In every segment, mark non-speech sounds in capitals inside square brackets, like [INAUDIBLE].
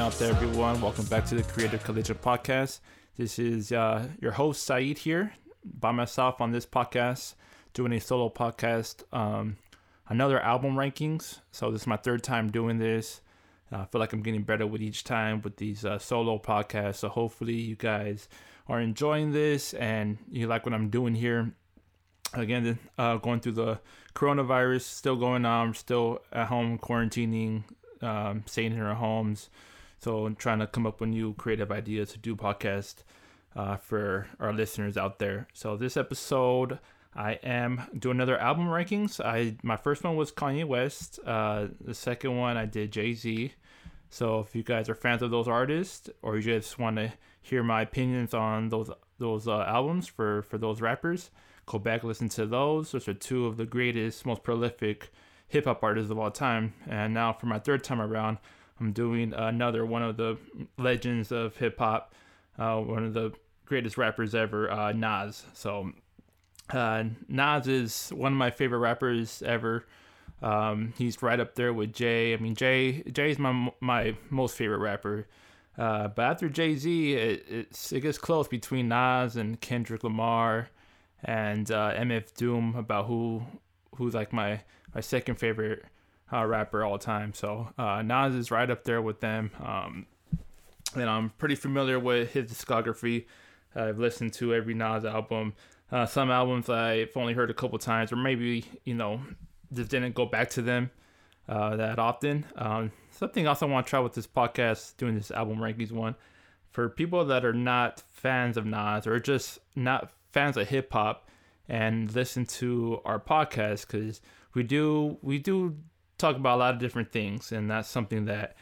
Going out there, everyone? Welcome back to the Creative Collision Podcast. This is uh, your host Saeed here, by myself on this podcast, doing a solo podcast. Um, another album rankings. So this is my third time doing this. I feel like I'm getting better with each time with these uh, solo podcasts. So hopefully you guys are enjoying this and you like what I'm doing here. Again, uh, going through the coronavirus, still going on, still at home quarantining, um, staying in our homes. So I'm trying to come up with new creative ideas to do podcast uh, for our listeners out there. So this episode, I am doing another album rankings. I my first one was Kanye West. Uh, the second one I did Jay Z. So if you guys are fans of those artists, or you just want to hear my opinions on those those uh, albums for for those rappers, go back listen to those. Those are two of the greatest, most prolific hip hop artists of all time. And now for my third time around, I'm doing another one of the legends of hip hop, uh, one of the greatest rappers ever, uh, Nas. So uh, Nas is one of my favorite rappers ever. Um, he's right up there with Jay. I mean, Jay Jay's my my most favorite rapper. Uh, but after Jay Z, it, it gets close between Nas and Kendrick Lamar and uh, MF Doom about who who's like my my second favorite uh, rapper all the time. So uh, Nas is right up there with them. Um, and I'm pretty familiar with his discography. I've listened to every Nas album. Uh, some albums I've only heard a couple times, or maybe you know just didn't go back to them uh, that often. Um, something else I want to try with this podcast, doing this album rankings one, for people that are not fans of Nas or just not fans of hip hop, and listen to our podcast because we do we do talk about a lot of different things, and that's something that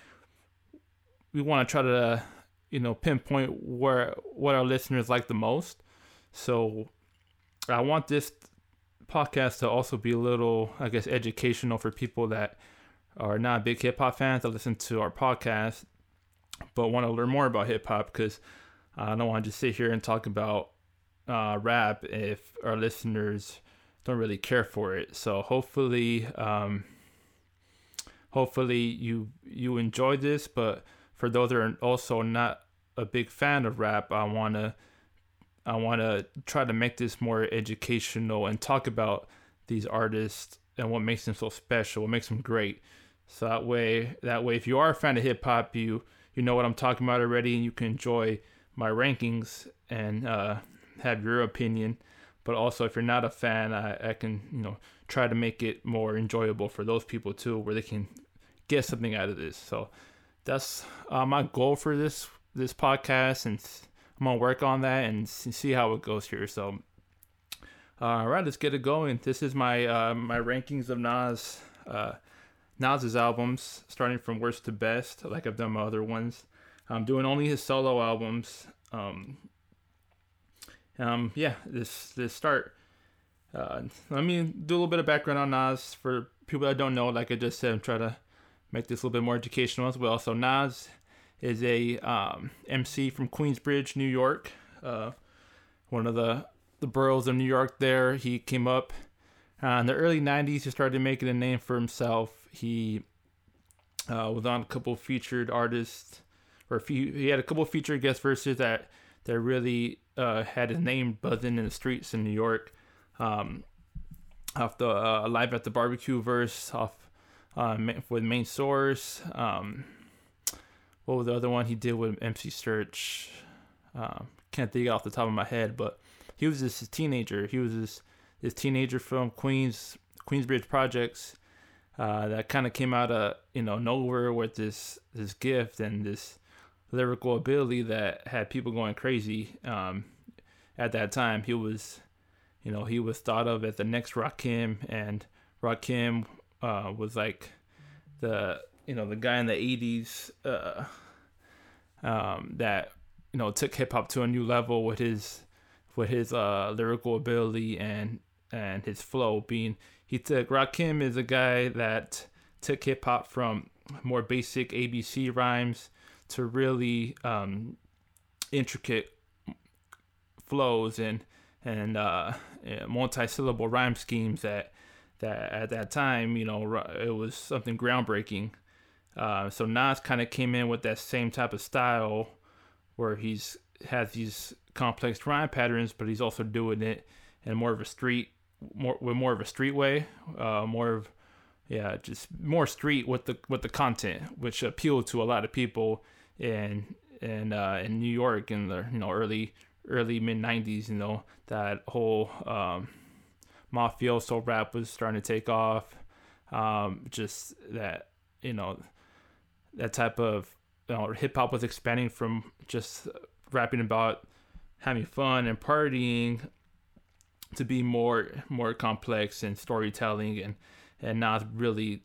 we want to try to you know pinpoint where what our listeners like the most. So I want this podcast to also be a little, I guess, educational for people that are not big hip hop fans that listen to our podcast, but want to learn more about hip hop because I don't want to just sit here and talk about uh, rap if our listeners don't really care for it. So hopefully, um, hopefully you you enjoy this. But for those that are also not a big fan of rap, I wanna I wanna try to make this more educational and talk about these artists and what makes them so special, what makes them great. So that way, that way, if you are a fan of hip hop, you you know what I'm talking about already, and you can enjoy my rankings and uh, have your opinion. But also, if you're not a fan, I, I can you know try to make it more enjoyable for those people too, where they can get something out of this. So that's uh, my goal for this this podcast, and I'm gonna work on that and see how it goes here. So, all right, let's get it going. This is my uh, my rankings of Nas uh, Nas's albums, starting from worst to best, like I've done my other ones. I'm doing only his solo albums. Um, um, yeah, this this start. Uh, let me do a little bit of background on Nas for people that don't know. Like I just said, I'm trying to make this a little bit more educational as well. So Nas is a um, MC from Queensbridge, New York, uh, one of the the boroughs of New York. There, he came up uh, in the early '90s. He started making a name for himself. He uh, was on a couple featured artists, or few, he had a couple featured guest verses that that really uh, had his name buzzing in the streets in New York. Um, off the uh, live at the barbecue verse, off uh, with main source. Um, what was the other one he did with MC Serch? Um, can't think off the top of my head, but he was this teenager. He was this this teenager from Queens Queensbridge Projects uh, that kind of came out of you know nowhere with this this gift and this lyrical ability that had people going crazy. Um, at that time, he was, you know, he was thought of as the next Rakim, and Rakim uh, was like the, you know, the guy in the '80s uh, um, that, you know, took hip hop to a new level with his, with his uh, lyrical ability and and his flow. Being he took Rakim is a guy that took hip hop from more basic ABC rhymes to really um, intricate flows and and uh, multi-syllable rhyme schemes that that at that time you know it was something groundbreaking. Uh, so Nas kind of came in with that same type of style, where he's has these complex rhyme patterns, but he's also doing it in more of a street, more with more of a street way, uh, more of yeah, just more street with the with the content, which appealed to a lot of people in in uh, in New York in the you know early early mid '90s. You know that whole um, mafioso rap was starting to take off. Um, just that you know that type of you know, hip hop was expanding from just rapping about having fun and partying to be more more complex and storytelling and and Nas really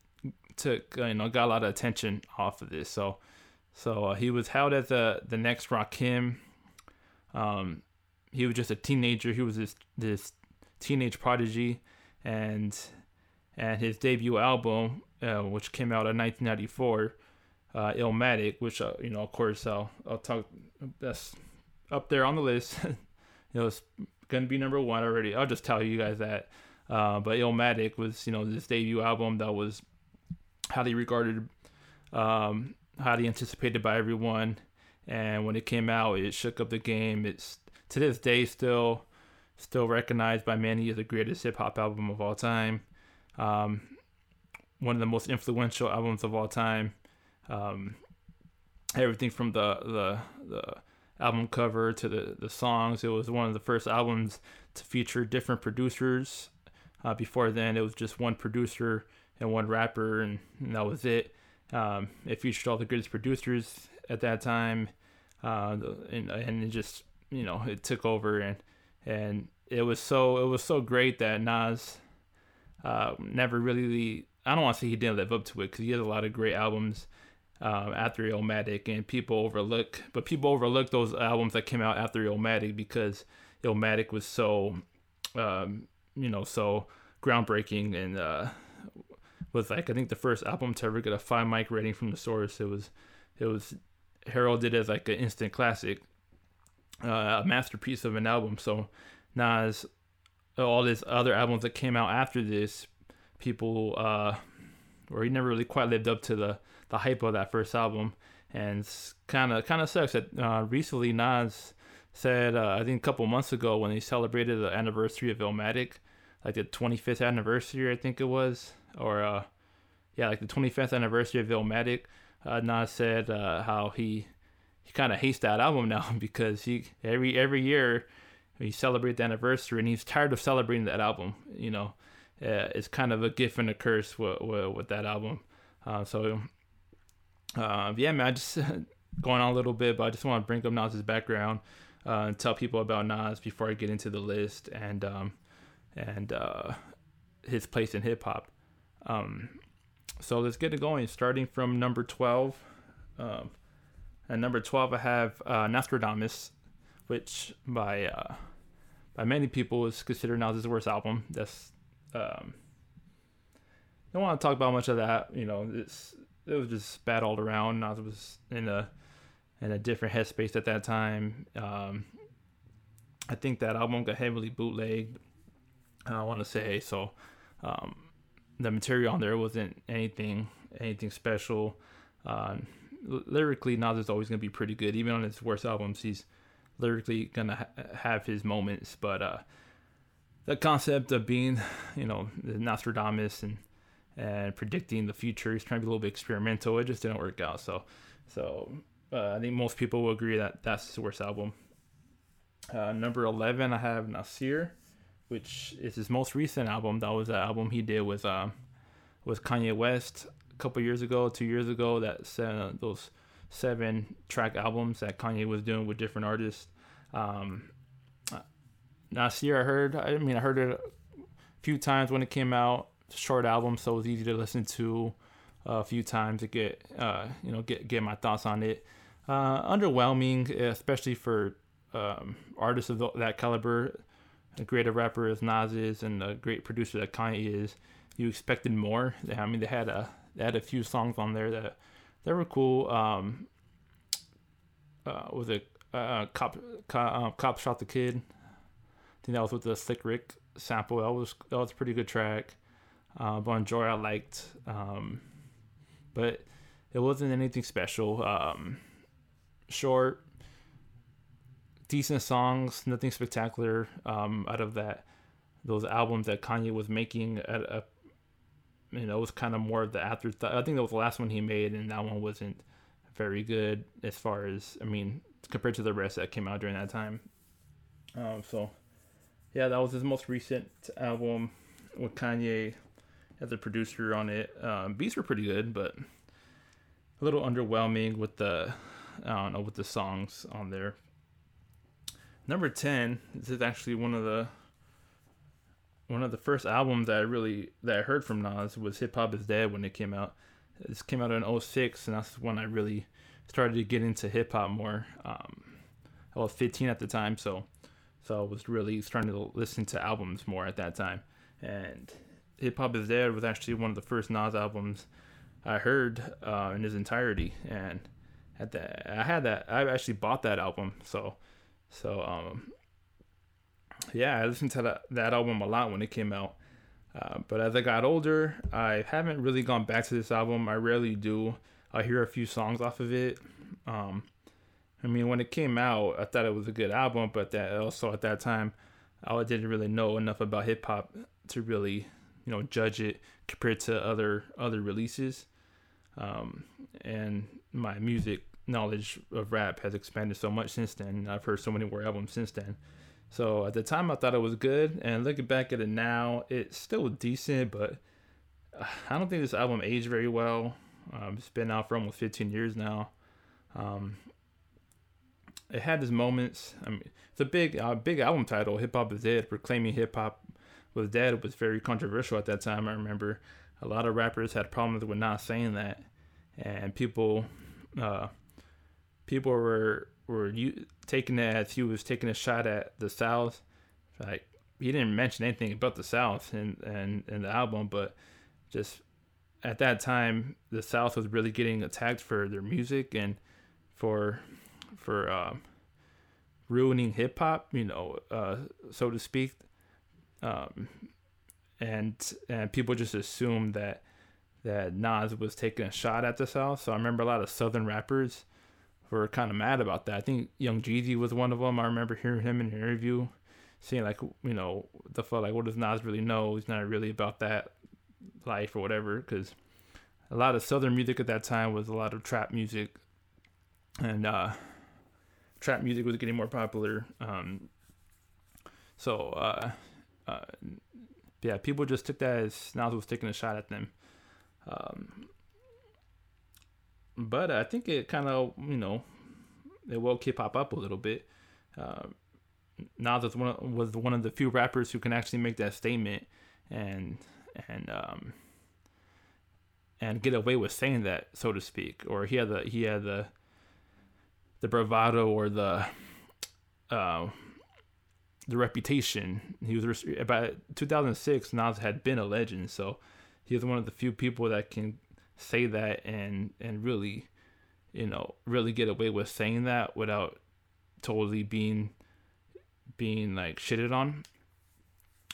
took you know got a lot of attention off of this. So so uh, he was held as the the next Rakim. Um, he was just a teenager. He was this this teenage prodigy, and and his debut album, uh, which came out in 1994, uh, Illmatic, which uh, you know of course I'll I'll talk that's up there on the list. [LAUGHS] you know it's gonna be number one already. I'll just tell you guys that. Uh, but Illmatic was, you know, this debut album that was highly regarded, um, highly anticipated by everyone. And when it came out, it shook up the game. It's to this day still, still recognized by many as the greatest hip hop album of all time. Um, one of the most influential albums of all time. Um, everything from the the the album cover to the the songs. It was one of the first albums to feature different producers uh, before then, it was just one producer and one rapper, and, and that was it. Um, it featured all the greatest producers at that time, uh, and and it just you know it took over, and and it was so it was so great that Nas uh, never really I don't want to say he didn't live up to it because he has a lot of great albums um, after Illmatic, and people overlook, but people overlook those albums that came out after Illmatic because Illmatic was so um, you know, so groundbreaking and uh, was like I think the first album to ever get a five mic rating from the source. It was it was heralded as like an instant classic, uh, a masterpiece of an album. So Nas, all these other albums that came out after this, people uh, or he never really quite lived up to the the hype of that first album, and kind of kind of sucks that uh, recently Nas said uh, I think a couple months ago when he celebrated the anniversary of Illmatic, like the 25th anniversary I think it was, or uh, yeah, like the 25th anniversary of Illmatic. Uh, Nas said uh, how he he kind of hates that album now [LAUGHS] because he every every year he celebrates the anniversary and he's tired of celebrating that album. You know, uh, it's kind of a gift and a curse with with, with that album. Uh, so uh, yeah, man, just [LAUGHS] going on a little bit, but I just want to bring up Nas's background uh, and tell people about Nas before I get into the list and um, and his place in hip hop. Um, so let's get it going. Starting from number twelve. Um, at number twelve, I have uh, Nastradamus, which by uh, by many people is considered Nas's worst album. That's um, don't want to talk about much of that. You know, it's it was just bad all around. Nas was in a in a different headspace at that time. Um, I think that album got heavily bootlegged. I want to say so. Um, the material on there wasn't anything anything special. Uh, lyrically, Nas is always gonna be pretty good. Even on his worst albums, he's lyrically gonna ha- have his moments. But uh, the concept of being, you know, the Nostradamus and and predicting the future, he's trying to be a little bit experimental. It just didn't work out. So, so uh, I think most people will agree that that's his worst album. Uh, number 11, I have Nasir, which is his most recent album. That was the album he did with uh, with Kanye West a couple years ago, two years ago. That seven, those seven track albums that Kanye was doing with different artists. Um, Nasir, I heard. I mean, I heard it a few times when it came out. Short album, so it was easy to listen to a few times to get uh, you know get get my thoughts on it uh, underwhelming, especially for um, artists of that caliber. A great rapper as Nas is, and a great producer that Kanye is. You expected more. I mean, they had a they had a few songs on there that that were cool. Um, uh, was it uh, cop cop, uh, cop shot the kid? I think that was with the Slick Rick sample. That was that was a pretty good track. Uh, Jovi I liked, um, but it wasn't anything special. Um, short, decent songs, nothing spectacular um, out of that those albums that Kanye was making at a you know, it was kind of more of the afterthought. I think that was the last one he made, and that one wasn't very good as far as I mean compared to the rest that came out during that time. Um, so yeah, that was his most recent album with Kanye as a producer on it. Um, beats were pretty good, but a little underwhelming with the I don't know with the songs on there. Number ten. This is actually one of the one of the first albums that I really that I heard from Nas was Hip Hop Is Dead when it came out. This came out in 06 and that's when I really started to get into hip hop more. Um, I was 15 at the time, so so I was really starting to listen to albums more at that time. And Hip Hop Is Dead was actually one of the first Nas albums I heard uh, in his entirety. And at that, I had that. I actually bought that album. So so um, yeah, I listened to that, that album a lot when it came out. Uh, but as I got older, I haven't really gone back to this album. I rarely do. I hear a few songs off of it. Um, I mean, when it came out, I thought it was a good album, but that also at that time, I didn't really know enough about hip hop to really, you know, judge it compared to other other releases. Um, and my music knowledge of rap has expanded so much since then. I've heard so many more albums since then. So at the time, I thought it was good, and looking back at it now, it's still decent, but I don't think this album aged very well. Um, it's been out for almost 15 years now. Um, it had its moments. I mean, it's a big, uh, big album title. Hip hop is dead. Proclaiming hip hop was dead was very controversial at that time. I remember a lot of rappers had problems with not saying that, and people, uh, people were were you taking it as he was taking a shot at the South. Like he didn't mention anything about the South in and in, in the album, but just at that time, the South was really getting attacked for their music and for for uh, ruining hip hop, you know, uh, so to speak. Um, and and people just assumed that that Nas was taking a shot at the South. So I remember a lot of Southern rappers were kind of mad about that. I think Young Jeezy was one of them. I remember hearing him in an interview saying like, you know, the fuck, like, what does Nas really know? He's not really about that life or whatever. Because a lot of Southern music at that time was a lot of trap music, and uh, trap music was getting more popular. Um, so uh, uh, yeah, people just took that as Nas was taking a shot at them. Um, but I think it kind of you know it woke hip hop up a little bit. Uh, Nas was one of, was one of the few rappers who can actually make that statement and and um, and get away with saying that, so to speak. Or he had the he had the the bravado or the uh, the reputation. He was about 2006. Nas had been a legend, so he was one of the few people that can say that and and really you know really get away with saying that without totally being being like shitted on.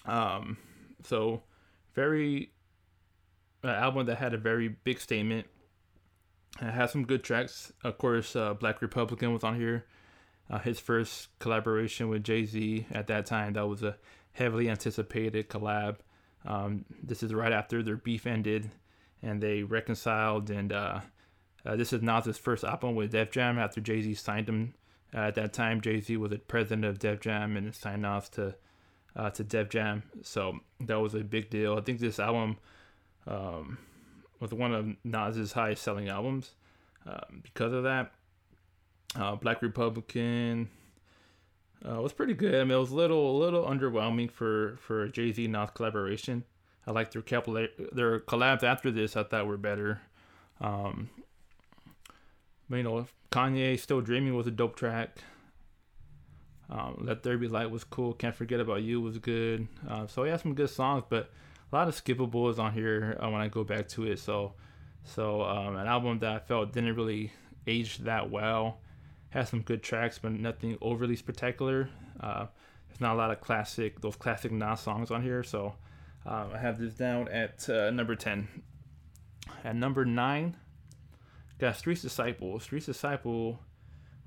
Um so very an album that had a very big statement. It has some good tracks. Of course uh, black republican was on here. Uh, his first collaboration with jay-z at that time that was a heavily anticipated collab. Um, this is right after their beef ended and they reconciled. And uh, uh, this is Nas's first album with Def Jam after Jay Z signed him. Uh, at that time, Jay Z was the president of Def Jam and signed off to uh, to Def Jam, so that was a big deal. I think this album um, was one of Nas's highest selling albums um, because of that. Uh, Black Republican uh, was pretty good. I mean, it was a little a little underwhelming for for Jay Z Nas collaboration. I like their couple their collabs after this. I thought were better. Um, but you know, Kanye "Still Dreaming" was a dope track. Um, "Let There Be Light" was cool. "Can't Forget About You" was good. Uh, so he had some good songs, but a lot of skippables on here uh, when I go back to it. So, so um, an album that I felt didn't really age that well. Has some good tracks, but nothing overly spectacular. Uh, there's not a lot of classic those classic Nas songs on here, so um, I have this down at uh, number 10. At number 9, got Streets Disciple. Streets Disciple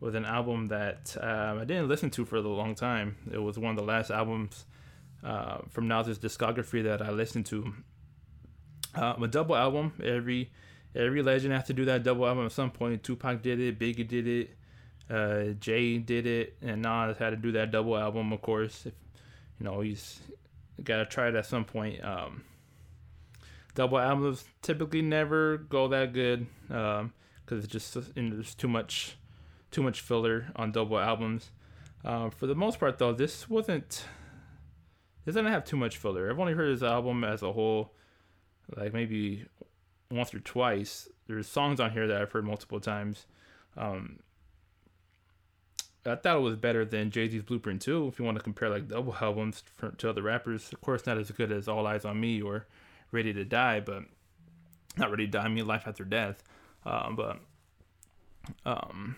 was an album that um, I didn't listen to for a long time. It was one of the last albums uh, from Nas's discography that I listened to. Uh, a double album. Every every legend has to do that double album at some point. Tupac did it. Biggie did it. Uh, Jay did it, and Nas had to do that double album. Of course, if you know he's got to try it at some point. Um, double albums typically never go that good because um, it's just you know, there's too much too much filler on double albums. Uh, for the most part, though, this wasn't. This didn't have too much filler. I've only heard this album as a whole, like maybe once or twice. There's songs on here that I've heard multiple times. Um, I thought it was better than Jay Z's Blueprint 2. If you want to compare like double albums to other rappers, of course, not as good as All Eyez on Me or Ready to Die, but not Ready to Die. I mean, Life After Death. Um, but um,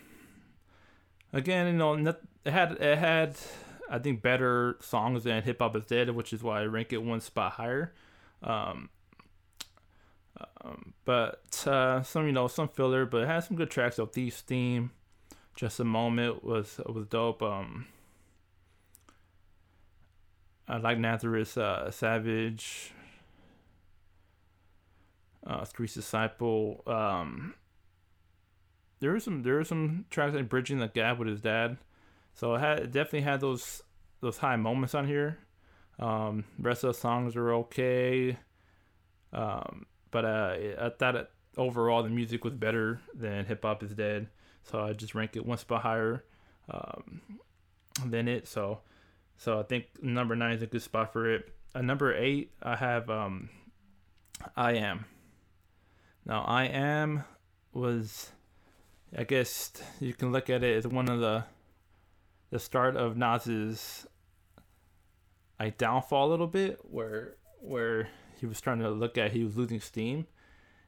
again, you know, it had it had I think better songs than Hip Hop is Dead, which is why I rank it one spot higher. Um, um, but uh, some you know some filler, but it has some good tracks. So Thief's Theme, Just a Moment was was dope. Um, I like Nazareth uh, Savage, uh, Streets Disciple. Um, there were some there were some tracks like bridging the gap with his dad, so it had it definitely had those those high moments on here. Um, rest of the songs were okay, um, but uh, I thought it, overall the music was better than Hip Hop Is Dead, so I just rank it one spot higher um, than it. So so I think number nine is a good spot for it. At number eight, I have um, I Am. Now I Am was I guess you can look at it as one of the the start of Nas's like downfall a little bit, where where he was trying to look at he was losing steam,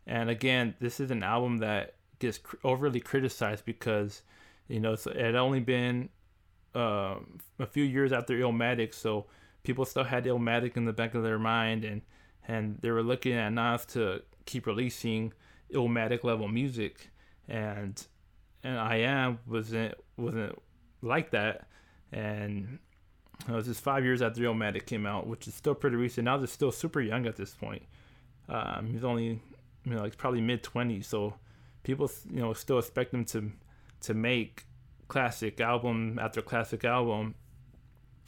and again, this is an album that gets overly criticized because you know it had only been uh, a few years after Illmatic, so people still had Illmatic in the back of their mind, and and they were looking at Nas to keep releasing Illmatic level music, and and I am wasn't wasn't like that, and it was just five years after Illmatic came out, which is still pretty recent. Now they're still super young at this point. Um, he's only you know like probably mid twenties, so people you know still expect them to to make classic album after classic album.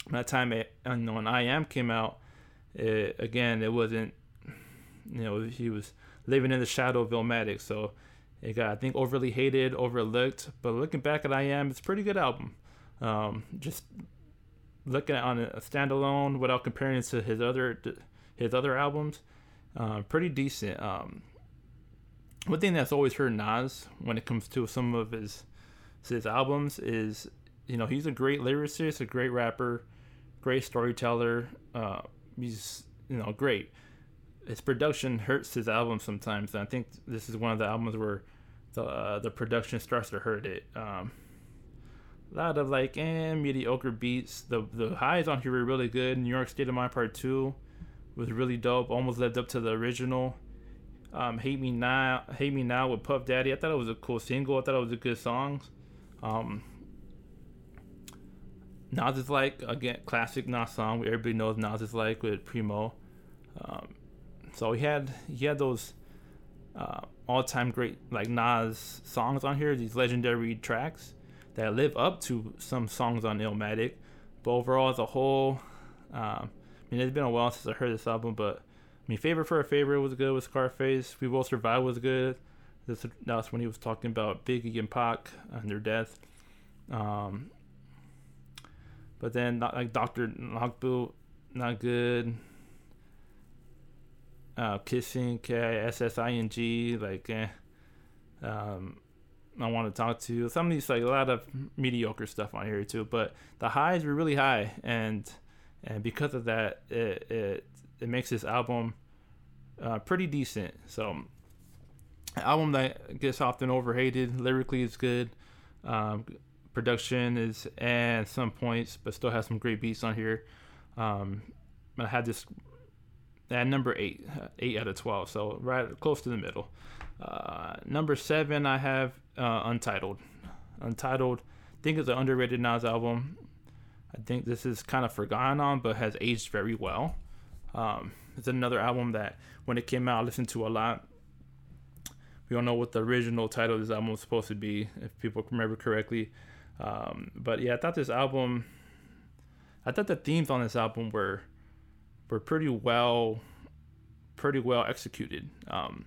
That time, it, you know, when I Am came out, it, again it wasn't you know he was living in the shadow of Illmatic, so it got, I think, overly hated, overlooked. But looking back at I Am, it's a pretty good album. Um, just looking at on a standalone without comparing it to his other his other albums, uh, pretty decent. Um, one thing that's always hurt Nas when it comes to some of his his albums is, you know, he's a great lyricist, a great rapper, great storyteller. Uh, he's you know great his production hurts his album sometimes. And I think this is one of the albums where the uh, the production starts to hurt it. Um, a lot of like eh, mediocre beats. The the highs on here were really good. New York State of Mind Part Two was really dope. Almost lived up to the original. Um, Hate Me Now, Hate Me Now with Puff Daddy. I thought it was a cool single. I thought it was a good song. Um, Nas is like again classic Nas song. Everybody knows Nas is like with Primo. Um, so he had he had those uh, all time great like Nas songs on here, these legendary tracks that live up to some songs on Illmatic. But overall, as a whole, um, I mean, it's been a while since I heard this album, but mean, favorite for a favorite was good with Scarface. We Will Survive was good. This that's when he was talking about Biggie and Pac and their death. Um, but then like Doctor Knockboot, not good uh, kissing, K S S I N G, like, eh, um, I want to talk to you. Some of these like a lot of mediocre stuff on here too, but the highs were really high, and and because of that, it it, it makes this album uh, pretty decent. So, album that gets often overhated. Lyrically, is good. Um, production is at some points, but still has some great beats on here. Um, I had this at number eight, uh, eight out of twelve, so right close to the middle. Uh, number seven, I have uh, Untitled. Untitled, I think it's an underrated Nas album. I think this is kind of forgotten on, but has aged very well. Um, it's another album that when it came out, I listened to a lot. We don't know what the original title of this album was supposed to be, if people remember correctly. Um, but yeah, I thought this album, I thought the themes on this album were were pretty well, pretty well executed. Um,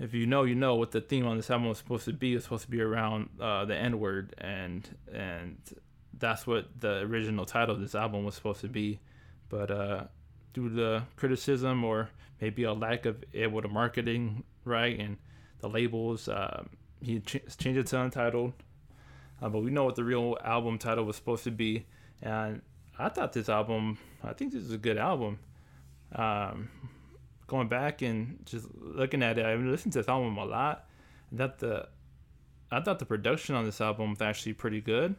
if you know, you know what the theme on this album was supposed to be. It's supposed to be around uh, the N word, and and that's what the original title of this album was supposed to be. But uh, due to criticism or maybe a lack of able to marketing right and the labels, uh, he ch- changed it to Untitled. Uh, but we know what the real album title was supposed to be, and I thought this album, I think this is a good album. Um, going back and just looking at it, I've listened to this album a lot. That the, I thought the production on this album was actually pretty good.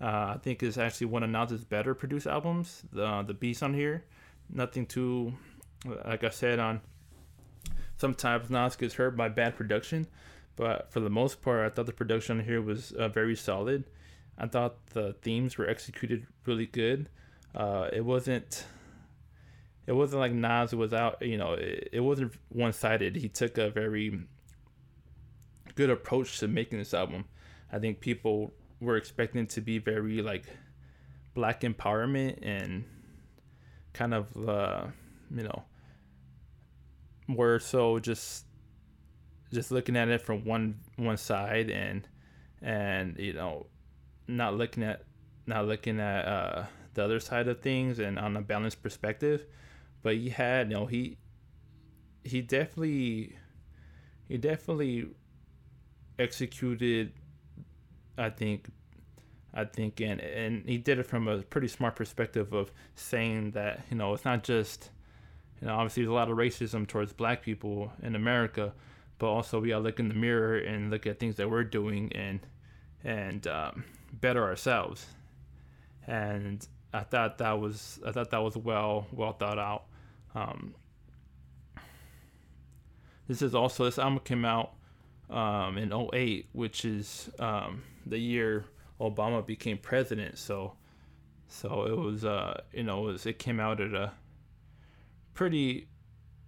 Uh, I think it's actually one of Nas's better produced albums. The the beats on here, nothing too, like I said on. Sometimes Nas gets hurt by bad production, but for the most part, I thought the production here was uh, very solid. I thought the themes were executed really good. Uh, it wasn't it wasn't like Nas was out, you know, it, it wasn't one sided. He took a very good approach to making this album. I think people were expecting to be very like black empowerment and kind of uh, you know more so just just looking at it from one one side and and you know not looking at not looking at uh, the other side of things and on a balanced perspective. But he had you know he he definitely he definitely executed I think I think and and he did it from a pretty smart perspective of saying that you know it's not just you know obviously there's a lot of racism towards black people in America but also we gotta look in the mirror and look at things that we're doing and and um, better ourselves. And I thought that was I thought that was well well thought out. Um, this is also this album came out um, in 08, which is um, the year Obama became president. So, so it was uh, you know it, was, it came out at a pretty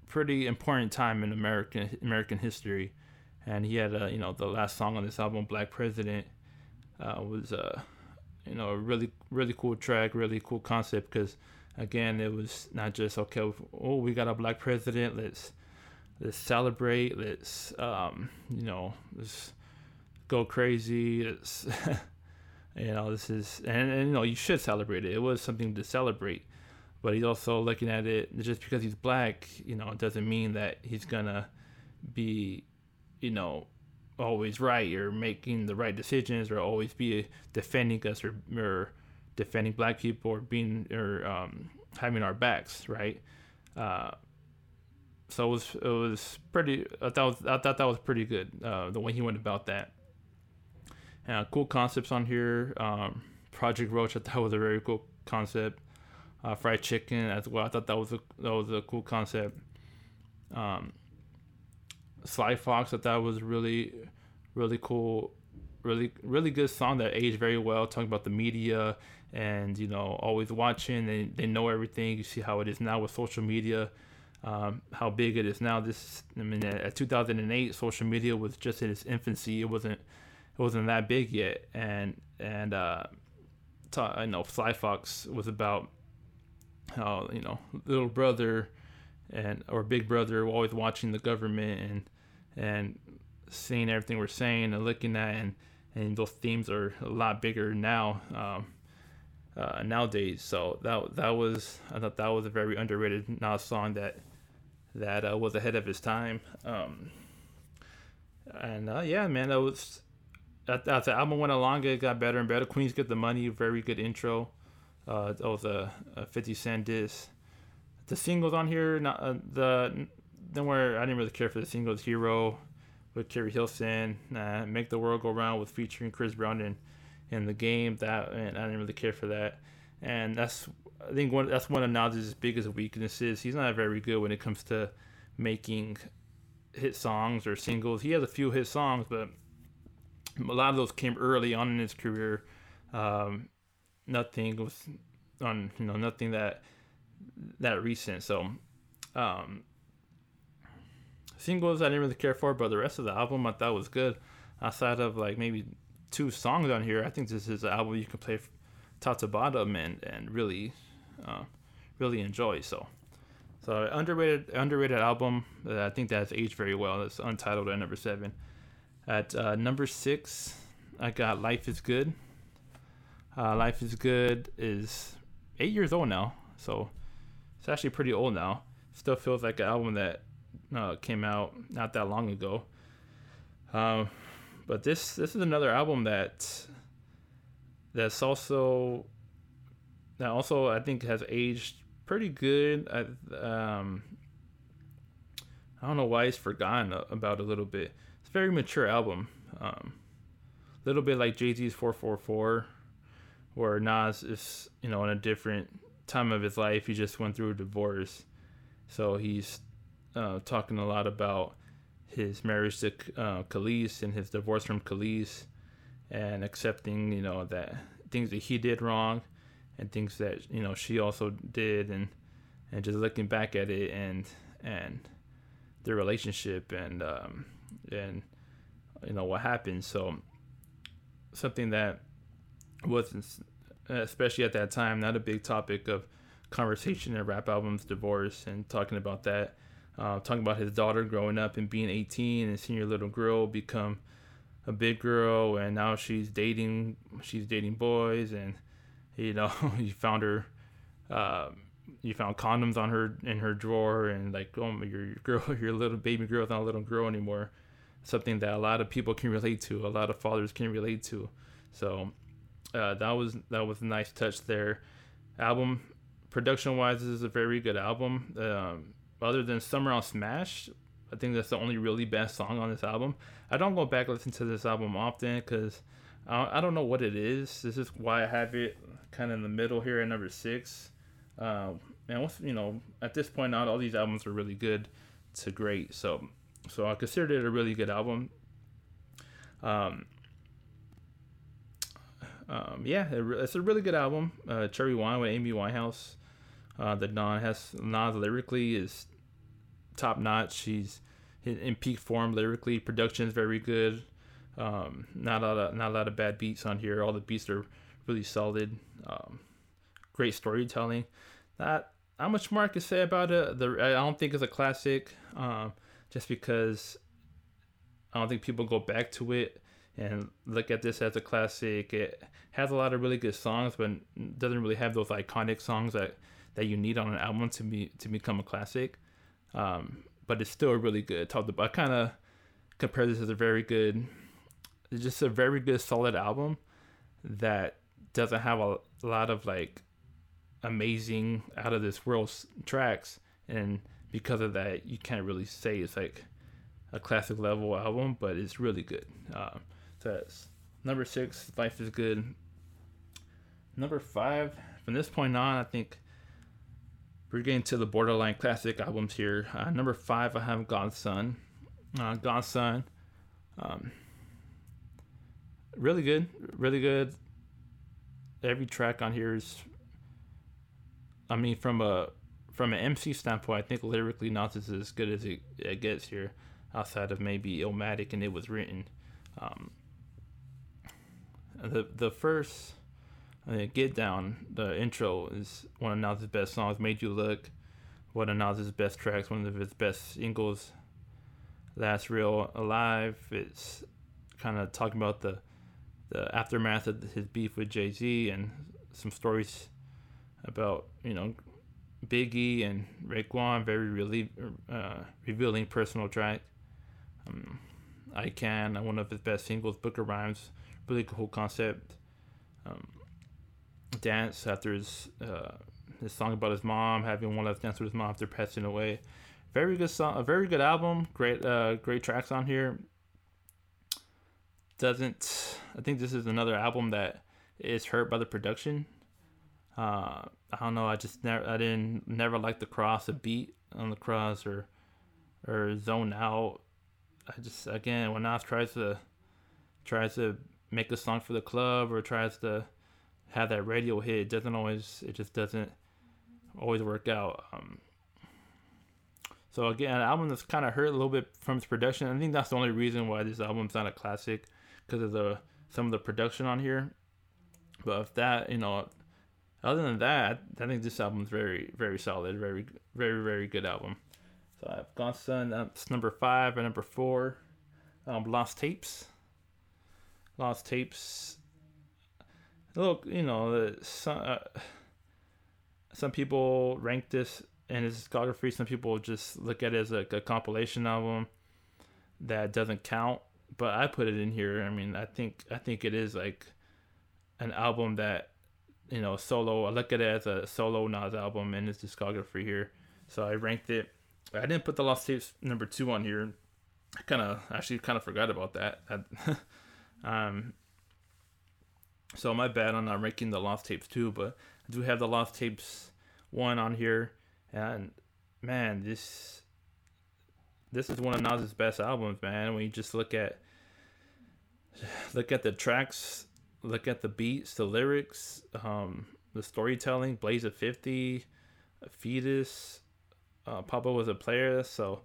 pretty important time in American American history, and he had a you know the last song on this album, Black President, uh, was uh, you know a really really cool track, really cool concept because again, it was not just okay. Oh, we got a black president. Let's let's celebrate. Let's um, you know, let's go crazy. It's [LAUGHS] you know, this is and, and you know you should celebrate it. It was something to celebrate. But he's also looking at it just because he's black, you know, it doesn't mean that he's gonna be, you know, always right or making the right decisions or always be defending us or, or defending black people or being or um, having our backs, right? Uh, so it was it was pretty. I thought I thought that was pretty good. Uh, the way he went about that. Uh, cool concepts on here. Um, Project Roach, I thought was a very cool concept. Uh, fried chicken as well. I thought that was a that was a cool concept. Um, Sly Fox, I thought was really really cool really really good song that aged very well talking about the media and you know always watching and they know everything you see how it is now with social media um, how big it is now this i mean at 2008 social media was just in its infancy it wasn't it wasn't that big yet and and uh i know Sly Fox was about how you know little brother and or big brother always watching the government and and seeing everything we're saying and looking at and and those themes are a lot bigger now um, uh, nowadays. So that that was I thought that was a very underrated Nas song that that uh, was ahead of his time. Um, and uh, yeah, man, that was as the album went along, it got better and better. Queens get the money, very good intro. Uh, was a, a 50 Cent diss. The singles on here, not uh, the then where I didn't really care for the singles. Hero with Keri Hilson, uh, Make the World Go Round with featuring Chris Brown in, in the game. That and I didn't really care for that, and that's I think one that's one of Nas's biggest weaknesses. He's not very good when it comes to making hit songs or singles. He has a few hit songs, but a lot of those came early on in his career. Um, nothing was on you know nothing that that recent. So um, singles I didn't really care for, but the rest of the album I thought was good. Outside of like maybe two songs on here, I think this is an album you can play top to bottom and and really uh, really enjoy. So. So underrated, underrated album. I think that's aged very well. It's untitled at number seven. At uh, number six, I got "Life Is Good." Uh, "Life Is Good" is eight years old now, so it's actually pretty old now. Still feels like an album that uh, came out not that long ago. Um, but this this is another album that that's also that also I think has aged pretty good. I, um, I don't know why it's forgotten about a little bit. Very mature album. A um, little bit like Jay Z's 444, where Nas is, you know, in a different time of his life. He just went through a divorce. So he's uh, talking a lot about his marriage to uh, Kelis and his divorce from Kelis and accepting, you know, that things that he did wrong and things that you know she also did and and just looking back at it and and their relationship and um, and you know what happened. So something that wasn't especially at that time not a big topic of conversation in rap albums divorce and talking about that uh, talking about his daughter growing up and being 18 and seeing your little girl become a big girl and now she's dating she's dating boys and you know [LAUGHS] you found her uh, you found condoms on her in her drawer and like oh your, girl [LAUGHS] your little baby girl's not a little girl anymore something that a lot of people can relate to a lot of fathers can relate to so uh, that was that was a nice touch there album production wise this is a very good album um, other than summer on smash i think that's the only really best song on this album i don't go back listen to this album often because I don't know what it is. This is why I have it kind of in the middle here at number six. Um, and you know, at this point, not all these albums are really good to great. So, so I considered it a really good album. Um, um, yeah, it's a really good album. Uh, Cherry Wine with Amy Winehouse. Uh, the Don has Nas lyrically is top notch. She's in, in peak form lyrically. Production is very good. Um, not a lot of not a lot of bad beats on here. All the beats are really solid. Um, great storytelling. Not how much more I could say about it. The I don't think it's a classic, um, just because I don't think people go back to it and look at this as a classic. It has a lot of really good songs, but doesn't really have those iconic songs that, that you need on an album to be to become a classic. Um, but it's still a really good. Talked about I kind of compare this as a very good, just a very good solid album that doesn't have a lot of like amazing out of this world tracks and because of that you can't really say it's like a classic level album but it's really good. Um, so that's number six life is good. Number five from this point on i think we're getting to the borderline classic albums here. Uh, number five i have God's Son. Uh, God's Son um, really good really good. Every track on here is I mean from a from an MC standpoint, I think lyrically Nas is as good as it, it gets here, outside of maybe Illmatic and it was written. Um, the the first uh, Get Down, the intro is one of Nas's best songs. Made You Look, one of Nas's best tracks, one of his best singles. Last Real Alive, it's kind of talking about the the aftermath of his beef with Jay Z and some stories about you know Biggie and Raekwon, very really uh, revealing personal track. Um, I Can, one of his best singles, Book of Rhymes, really cool concept. Um, dance after his uh, his song about his mom, having one last dance with his mom after passing away. Very good song, a very good album. Great, uh, great tracks on here doesn't. I think this is another album that is hurt by the production. Uh, I don't know. I just never I didn't never like the cross, a beat on the cross or or zone out. I just again when Nas tries to tries to make a song for the club or tries to have that radio hit, it doesn't always it just doesn't always work out. Um, so again, an album that's kind of hurt a little bit from its production. I think that's the only reason why this album's not a classic because of the some of the production on here. But if that, you know, other than that, I think this album's very, very solid, very, very, very good album. So I've God's Son, that's number five, and number four, um, Lost Tapes. Lost Tapes. Look, you know, some uh, some people rank this in his discography. Some people just look at it as a, a compilation album that doesn't count. But I put it in here. I mean, I think I think it is like an album that you know solo. I look at it as a solo Nas album in his discography here. So I ranked it. I didn't put the Lost Tapes number two on here. I kind of actually kind of forgot about that. [LAUGHS] um, so my bad on not ranking the Lost Tapes two, but I do have the Lost Tapes one on here, and man, this this is one of Nas's best albums, man. When you just look at [SIGHS] look at the tracks look at the beats, the lyrics, um, the storytelling. Blaze of Fifty, Fetus. Uh, Papa was a player, so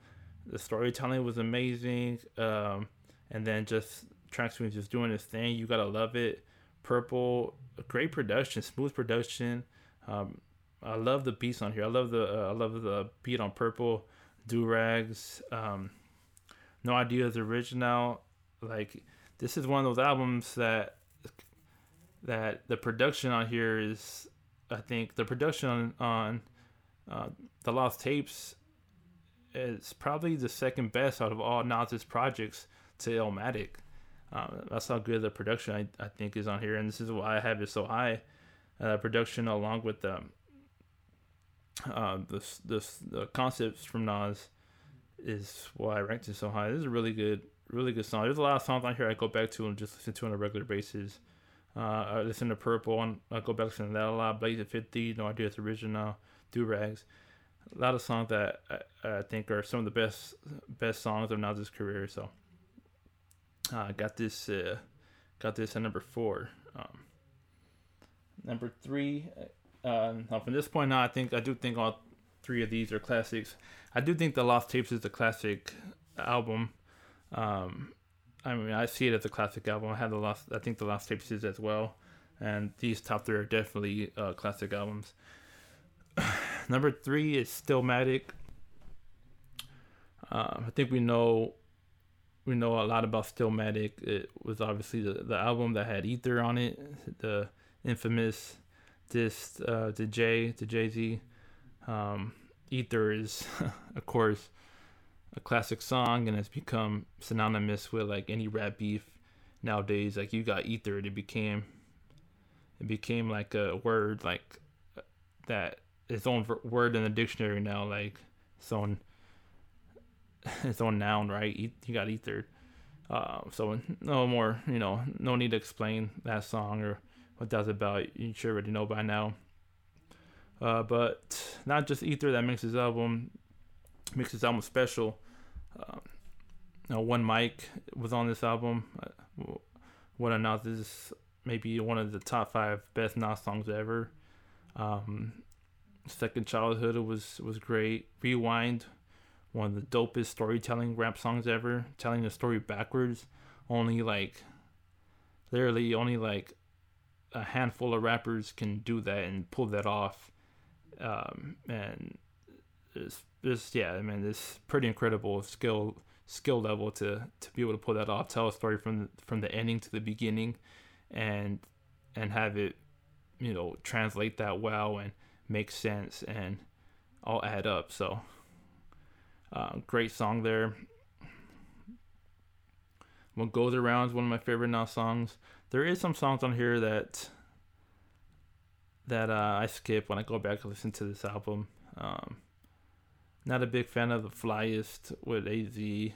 the storytelling was amazing. Um, and then just Trax was just doing his thing. You gotta love it. Purple, great production, smooth production. Um, I love the beats on here. I love the uh, I love the beat on Purple, Doo Rags. Um, no idea is original. Like this is one of those albums that that the production on here is, I think the production on, on uh, the Lost Tapes is probably the second best out of all Nas's projects to Illmatic. Um, that's how good the production I, I think is on here, and this is why I have it so high. Uh, production along with the uh, this this the concepts from Nas is why I ranked it so high. This is a really good, really good song. There's a lot of songs on here I go back to and just listen to on a regular basis. Uh, I listen to Purple and I go back to that a lot. Blaze of 50, No Idea It's Original, Doo Rags. A lot of songs that I, I, think are some of the best best songs of Nas's career. So uh, I got this uh, got this at number four. Um, number three. Uh, now from this point on, I think I do think all three of these are classics. I do think the Lost Tapes is a classic album. Um, I mean, I see it as a classic album. I have the last, I think the last Tapes is as well, and these top three are definitely uh, classic albums. [SIGHS] Number three is Stillmatic. Uh, I think we know we know a lot about Stillmatic. It was obviously the, the album that had Ether on it, the infamous diss uh, to Jay to Jay Z. Um, Ether is, [LAUGHS] of course, a classic song and has become synonymous with like any rap beef nowadays. Like you got ether, it became it became like a word like that its own word in the dictionary now, like its own [LAUGHS] its own noun, right? You got ether. Uh, so no more, you know, no need to explain that song or what that's about. You should already know by now. Uh, but not just ether that makes his album makes his album special. Um, one mic was on this album. Uh, what I know is maybe one of the top five best Nas songs ever. Um, Second Childhood was was great. Rewind, one of the dopest storytelling rap songs ever. Telling the story backwards, only like, literally only like, a handful of rappers can do that and pull that off. Um, and it's just yeah, I mean, it's pretty incredible skill skill level to to be able to pull that off, tell a story from from the ending to the beginning, and and have it, you know, translate that well and make sense and all add up. So, uh, great song there. What goes around is one of my favorite now songs. There is some songs on here that that uh, I skip when I go back and listen to this album. Um, not a big fan of the flyest with AZ.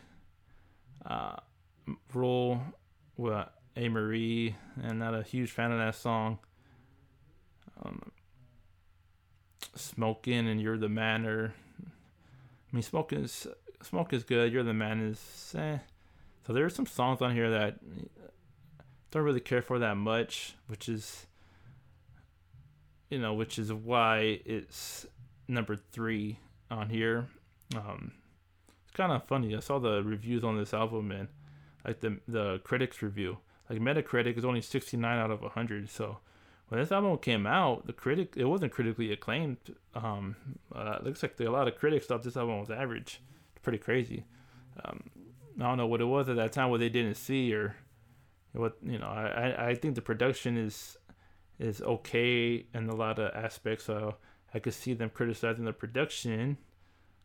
Uh, Rule with Amerie, and not a huge fan of that song. Um, smoking and you're the man I mean smoking is smoke is good. You're the man is eh. So there are some songs on here that don't really care for that much, which is you know, which is why it's number three on here. Um, it's kind of funny. I saw the reviews on this album and like the the critics review. Like Metacritic is only 69 out of 100. So when this album came out, the critic it wasn't critically acclaimed. Um, uh, looks like a lot of critics thought this album was average. It's pretty crazy. Um, I don't know what it was at that time, what they didn't see, or what you know. I, I think the production is is okay in a lot of aspects. So I could see them criticizing the production,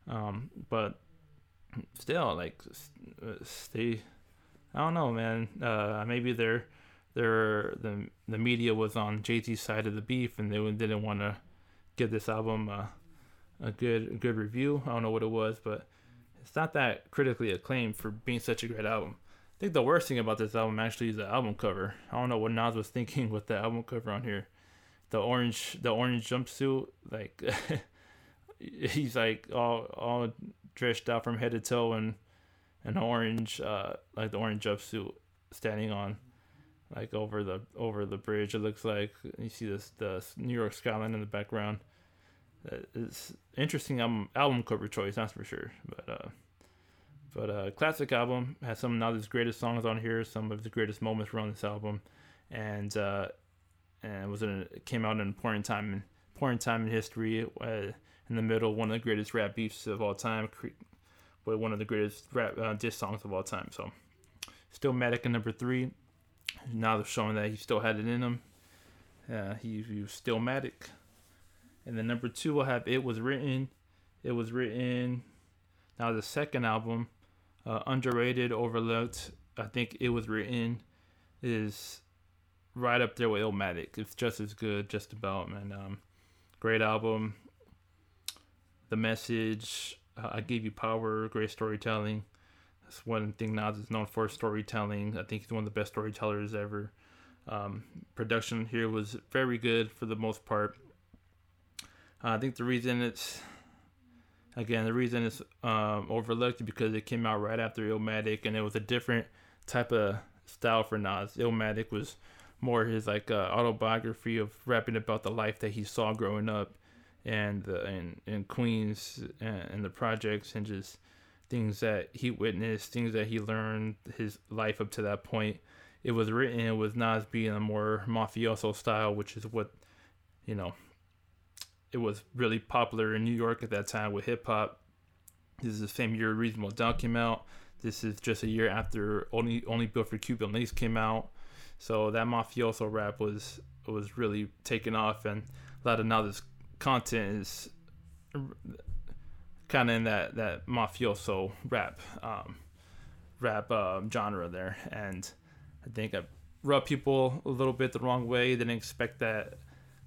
um, but still, like, stay. I don't know, man. Uh, maybe they're, they're the the media was on Jay Z's side of the beef, and they didn't want to give this album a, a good a good review. I don't know what it was, but it's not that critically acclaimed for being such a great album. I think the worst thing about this album actually is the album cover. I don't know what Nas was thinking [LAUGHS] with the album cover on here. The orange, the orange jumpsuit, like [LAUGHS] he's like all all dressed out from head to toe and an orange, uh, like the orange jumpsuit, standing on, like over the over the bridge. It looks like you see this the New York skyline in the background. It's interesting album album cover choice, that's for sure. But uh, but uh, classic album has some of his greatest songs on here, some of the greatest moments were on this album, and uh, and was in, it came out in an important time in important time in history. Uh, in the middle, one of the greatest rap beefs of all time, but one of the greatest rap uh, diss songs of all time. So, still Stillmatic in number three. Now they're showing that he still had it in him. Uh, he, he was Stillmatic. And then number two, we'll have It Was Written. It was written. Now the second album uh, underrated, overlooked. I think it was written is right up there with Illmatic. It's just as good, just about, man. Um, great album. The message, uh, I gave you power, great storytelling. That's one thing Nas is known for storytelling. I think he's one of the best storytellers ever. Um, production here was very good for the most part. Uh, I think the reason it's Again, the reason it's um, overlooked is because it came out right after Illmatic, and it was a different type of style for Nas. Illmatic was more his like uh, autobiography of rapping about the life that he saw growing up, and uh, in in Queens and, and the projects, and just things that he witnessed, things that he learned, his life up to that point. It was written with Nas being a more mafioso style, which is what you know it was really popular in New York at that time with hip hop. This is the same year Reasonable Doubt came out. This is just a year after Only Only Built for Cuban came out. So that mafioso rap was was really taking off, and a lot of now this content is kind of in that that mafioso rap um, rap um, genre there, and I think I rubbed people a little bit the wrong way. Didn't expect that.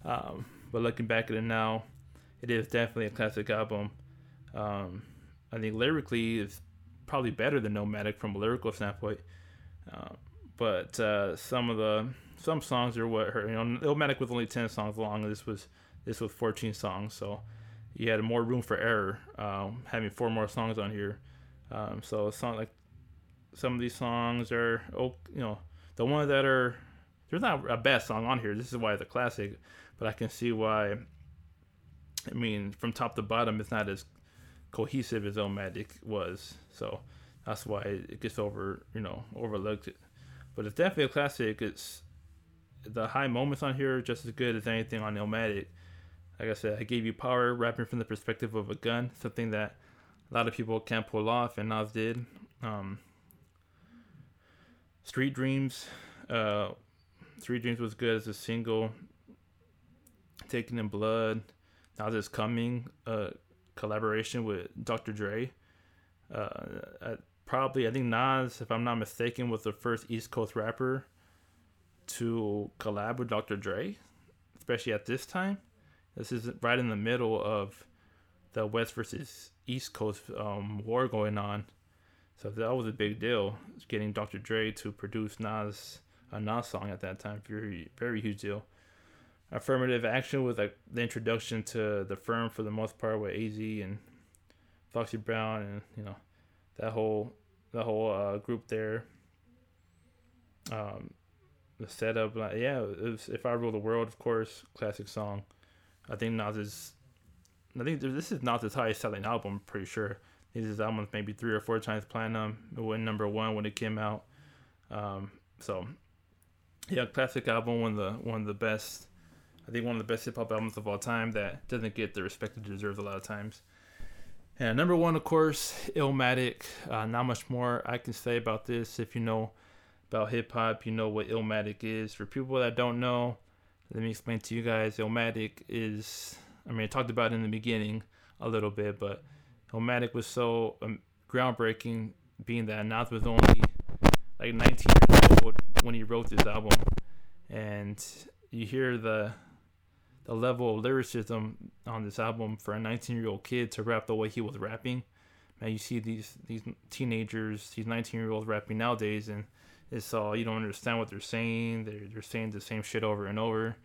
Um, but looking back at it now, it is definitely a classic album. Um, I think lyrically it's probably better than Illmatic from a lyrical standpoint. Uh, but uh, some of the some songs are what hurt. You know, Illmatic was only ten songs long. This was this was fourteen songs, so you had more room for error um, having four more songs on here. Um, so a song like some of these songs are oh you know the ones that are there's not a bad song on here. This is why it's a classic but I can see why. I mean, from top to bottom, it's not as cohesive as Illmatic was, so that's why it gets over, you know, overlooked. But it's definitely a classic. It's the high moments on here are just as good as anything on Illmatic. Like I said, I gave you power, rapping from the perspective of a gun, something that a lot of people can't pull off, and Nas did. Um, Street Dreams, uh, Street Dreams was good as a single. Take It in Blood, Nas Is Coming, uh, collaboration with Dr. Dre. Uh, probably, I think Nas, if I'm not mistaken, was the first East Coast rapper to collab with Dr. Dre, especially at this time. This is right in the middle of the West versus East Coast um, war going on. So that was a big deal, getting Dr. Dre to produce Nas a Nas song at that time. Very, very huge deal. affirmative action with like the introduction to the firm for the most part with Az and Foxy Brown and you know that whole the whole uh, group there. Um, the setup, like, yeah, was, if I rule the world, of course, classic song. I think Nas is, I think this is Nas' highest selling album. I'm pretty sure. His album maybe three or four times platinum. It went number one when it came out. Um, so, yeah, classic album. One of the one of the best. I think one of the best hip hop albums of all time that doesn't get the respect it deserves a lot of times. And number one, of course, Illmatic. Uh, not much more I can say about this. If you know about hip hop, you know what Illmatic is. For people that don't know, let me explain to you guys. Illmatic is, I mean, I talked about it in the beginning a little bit, but Illmatic was so um, groundbreaking, being that Nas was only like 19 years old when he wrote this album, and you hear the the level of lyricism on this album for a 19 year old kid to rap the way he was rapping. Man, you see these these teenagers, these 19 year olds rapping nowadays, and it's all you don't understand what they're saying. They're they're saying the same shit over and over.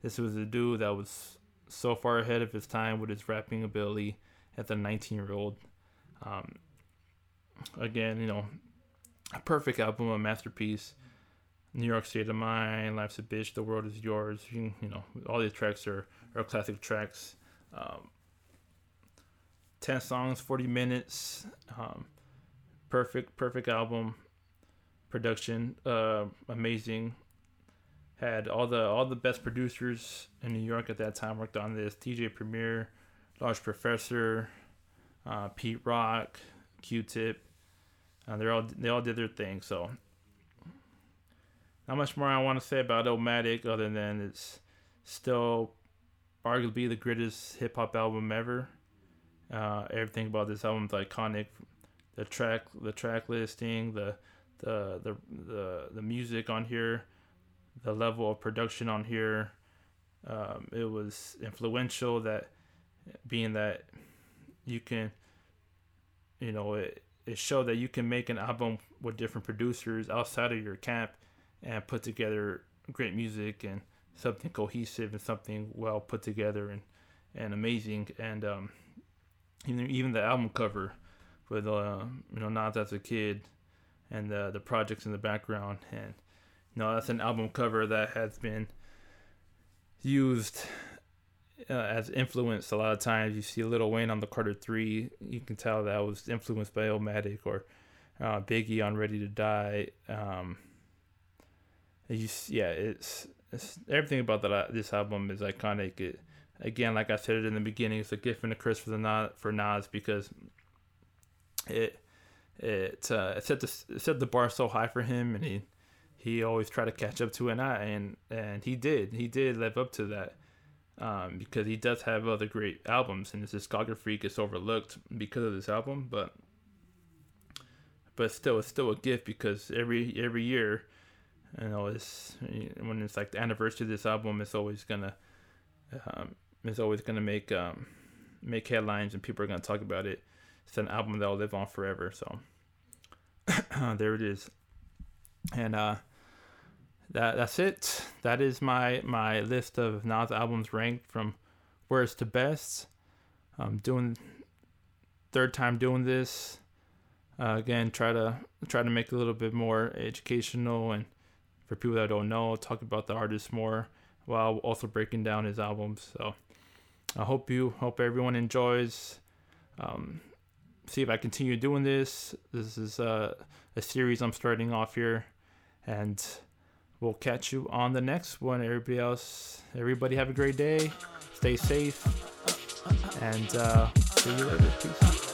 This was a dude that was so far ahead of his time with his rapping ability at the 19 year old. Um, again, you know, a perfect album, a masterpiece. New York State of Mind, Life's a Bitch, The World Is Yours. You, you know, all these tracks are, are classic tracks. Um, 10 songs, 40 minutes. Um, perfect, perfect album. Production, uh, amazing. Had all the all the best producers in New York at that time worked on this. DJ Premier, Large Professor, uh, Pete Rock, Q-Tip. Uh, they're all they all did their thing. So not much more I want to say about Illmatic other than it's still arguably the greatest hip hop album ever. Uh, everything about this album is iconic. The track, the track listing, the the the the, the music on here, the level of production on here. Um, it was influential. That being that you can, you know, it it showed that you can make an album with different producers outside of your camp and put together great music and something cohesive and something well put together and and amazing. And um, even even the album cover with uh, you know Nas as a kid and the the projects in the background and you know that's an album cover that has been used uh, as influence a lot of times. You see Lil Wayne on the Carter 3 you can tell that was influenced by Illmatic or uh, Biggie on Ready to Die. Um, yeah, it's, it's everything about that this album is iconic. It, again, like I said it in the beginning, it's a gift and a curse for the for Nas because it it uh, it set the it set the bar so high for him, and he he always tried to catch up to it, and and and he did he did live up to that. Um, because he does have other great albums, and his discography gets overlooked because of this album. But but still, it's still a gift because every every year know, it's when it's like the anniversary of this album, it's always gonna, um, it's always gonna make um, make headlines and people are gonna talk about it. It's an album that'll live on forever. So [COUGHS] there it is, and uh, that that's it. That is my my list of Nas albums ranked from worst to best. I'm doing third time doing this. Uh, again, try to try to make a little bit more educational and for people that don't know, talk about the artist more while also breaking down his albums. So I hope you hope everyone enjoys. Um, see if I continue doing this. This is a, a series I'm starting off here, and we'll catch you on the next one. Everybody else, everybody have a great day. Stay safe, and uh, see you later. Peace.